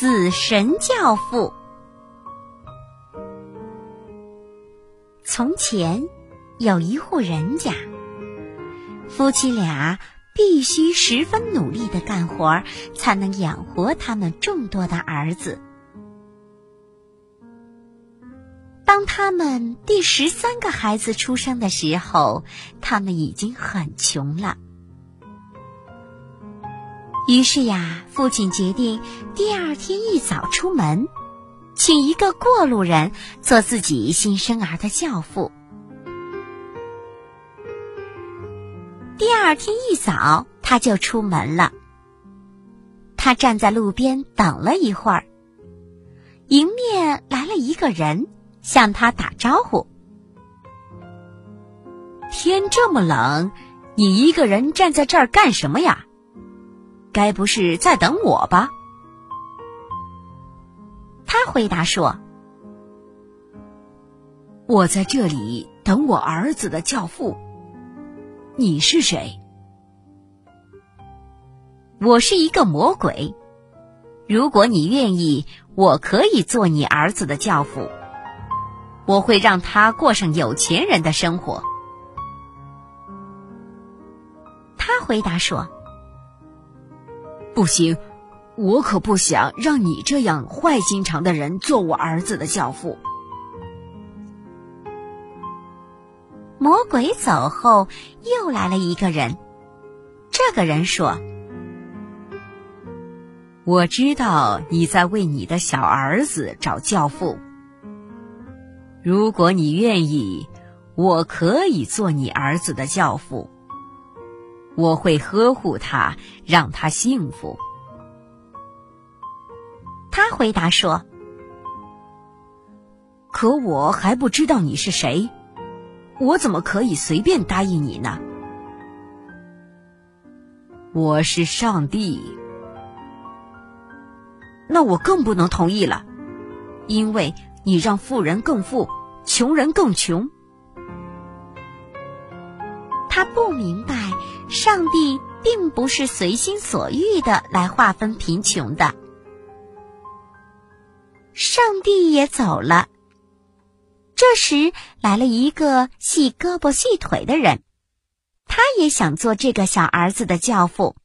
死神教父。从前有一户人家，夫妻俩必须十分努力的干活，才能养活他们众多的儿子。当他们第十三个孩子出生的时候，他们已经很穷了。于是呀，父亲决定第二天一早出门，请一个过路人做自己新生儿的教父。第二天一早，他就出门了。他站在路边等了一会儿，迎面来了一个人。向他打招呼。天这么冷，你一个人站在这儿干什么呀？该不是在等我吧？他回答说：“我在这里等我儿子的教父。你是谁？我是一个魔鬼。如果你愿意，我可以做你儿子的教父。”我会让他过上有钱人的生活。他回答说：“不行，我可不想让你这样坏心肠的人做我儿子的教父。”魔鬼走后，又来了一个人。这个人说：“我知道你在为你的小儿子找教父。”如果你愿意，我可以做你儿子的教父。我会呵护他，让他幸福。他回答说：“可我还不知道你是谁，我怎么可以随便答应你呢？”我是上帝，那我更不能同意了，因为。你让富人更富，穷人更穷。他不明白，上帝并不是随心所欲的来划分贫穷的。上帝也走了。这时来了一个细胳膊细腿的人，他也想做这个小儿子的教父。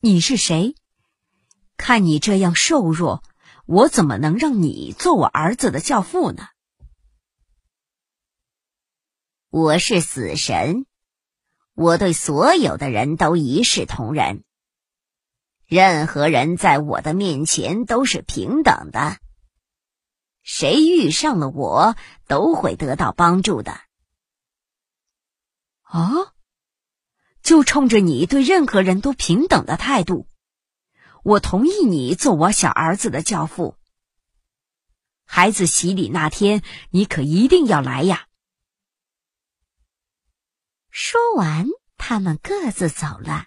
你是谁？看你这样瘦弱，我怎么能让你做我儿子的教父呢？我是死神，我对所有的人都一视同仁，任何人在我的面前都是平等的。谁遇上了我，都会得到帮助的。啊！就冲着你对任何人都平等的态度。我同意你做我小儿子的教父。孩子洗礼那天，你可一定要来呀！说完，他们各自走了。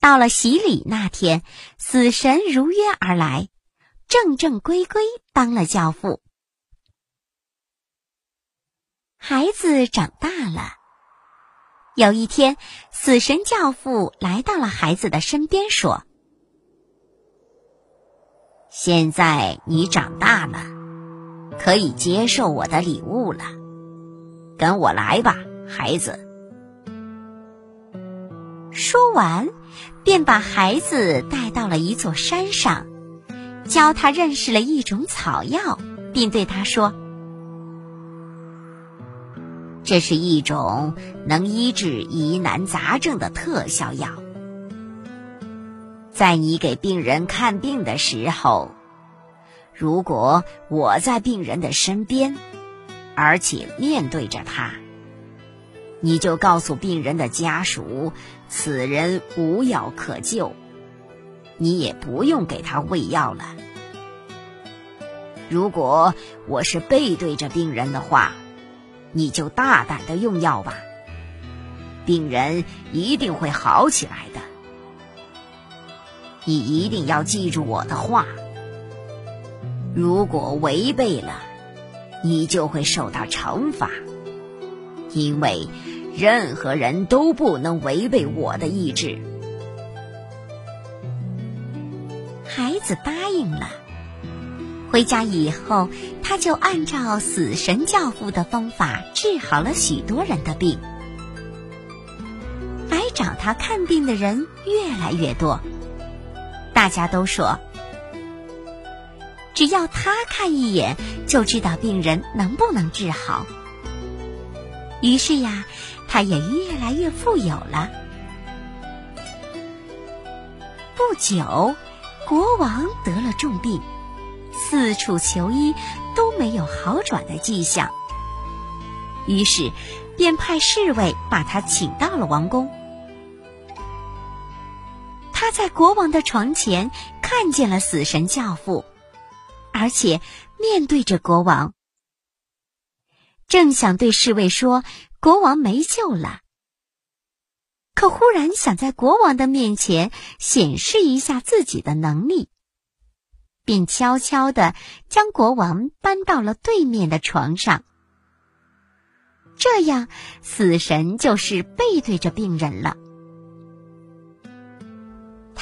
到了洗礼那天，死神如约而来，正正规规当了教父。孩子长大了。有一天，死神教父来到了孩子的身边，说：“现在你长大了，可以接受我的礼物了。跟我来吧，孩子。”说完，便把孩子带到了一座山上，教他认识了一种草药，并对他说。这是一种能医治疑难杂症的特效药，在你给病人看病的时候，如果我在病人的身边，而且面对着他，你就告诉病人的家属，此人无药可救，你也不用给他喂药了。如果我是背对着病人的话。你就大胆的用药吧，病人一定会好起来的。你一定要记住我的话，如果违背了，你就会受到惩罚。因为任何人都不能违背我的意志。孩子答应了回家以后他就按照死神教父的方法治好了许多人的病。来找他看病的人越来越多。大家都说只要他看一眼，就知道病人能不能治好。于是呀，他也越来越富有了。不久，国王得了重病，四处求医都没有好转的迹象。于是，便派侍卫把他请到了王宫。他在国王的床前看见了死神教父，而且面对着国王，正想对侍卫说国王没救了。可忽然想在国王的面前显示一下自己的能力，便悄悄的将国王搬到了对面的床上。这样，死神就是背对着病人了。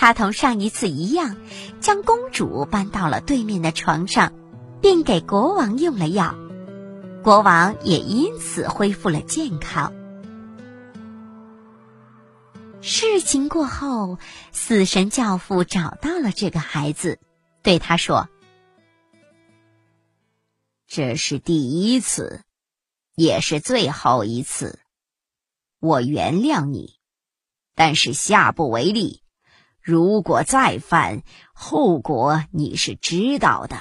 他同上一次一样，将公主搬到了对面的床上，并给国王用了药，国王也因此恢复了健康。事情过后，死神教父找到了这个孩子，对他说：“这是第一次，也是最后一次。我原谅你，但是下不为例。如果再犯，后果你是知道的。”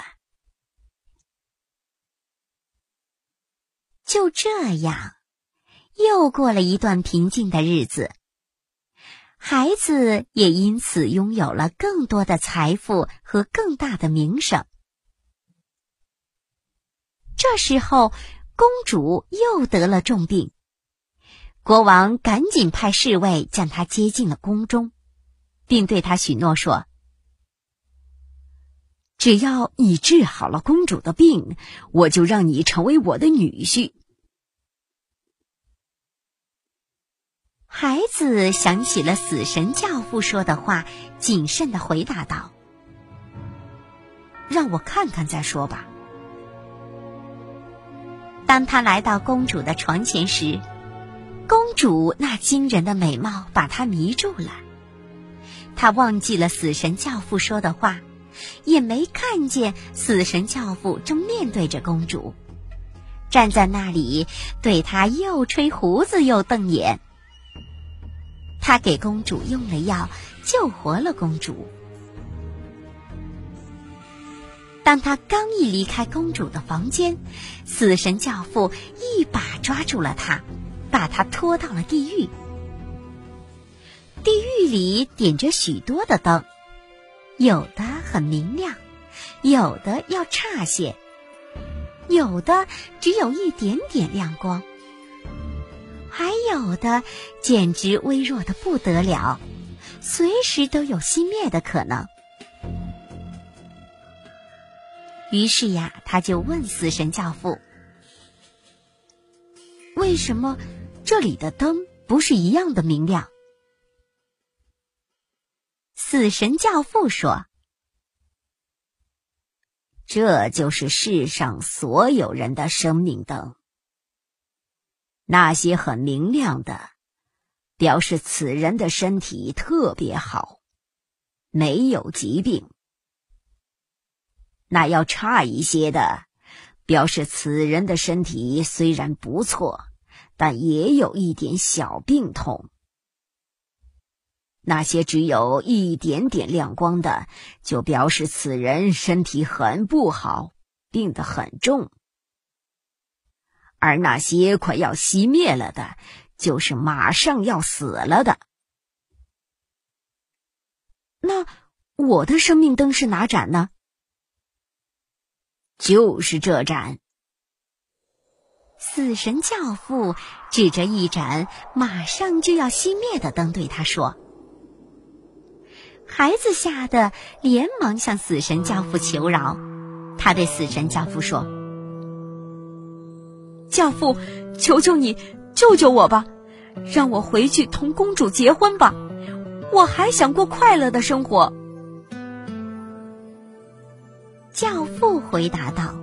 就这样，又过了一段平静的日子。孩子也因此拥有了更多的财富和更大的名声。这时候，公主又得了重病，国王赶紧派侍卫将她接进了宫中，并对他许诺说：“只要你治好了公主的病，我就让你成为我的女婿。”孩子想起了死神教父说的话，谨慎的回答道：“让我看看再说吧。”当他来到公主的床前时，公主那惊人的美貌把他迷住了。他忘记了死神教父说的话，也没看见死神教父正面对着公主，站在那里对他又吹胡子又瞪眼。他给公主用了药，救活了公主。当他刚一离开公主的房间，死神教父一把抓住了他，把他拖到了地狱。地狱里点着许多的灯，有的很明亮，有的要差些，有的只有一点点亮光。还有的简直微弱的不得了，随时都有熄灭的可能。于是呀，他就问死神教父：“为什么这里的灯不是一样的明亮？”死神教父说：“这就是世上所有人的生命灯。”那些很明亮的，表示此人的身体特别好，没有疾病；那要差一些的，表示此人的身体虽然不错，但也有一点小病痛；那些只有一点点亮光的，就表示此人身体很不好，病得很重。而那些快要熄灭了的，就是马上要死了的。那我的生命灯是哪盏呢？就是这盏。死神教父指着一盏马上就要熄灭的灯对他说：“孩子吓得连忙向死神教父求饶。”他对死神教父说。教父，求求你救救我吧，让我回去同公主结婚吧，我还想过快乐的生活。教父回答道：“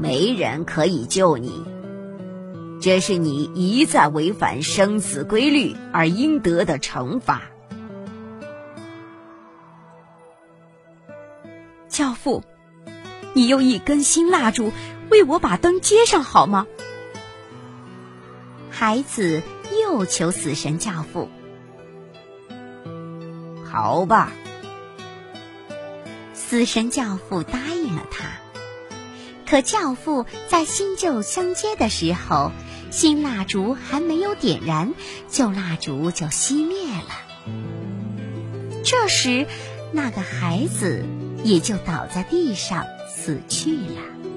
没人可以救你，这是你一再违反生死规律而应得的惩罚。”教父，你用一根新蜡烛为我把灯接上好吗？孩子又求死神教父。好吧，死神教父答应了他。可教父在新旧相接的时候，新蜡烛还没有点燃，旧蜡烛就熄灭了。这时，那个孩子也就倒在地上死去了。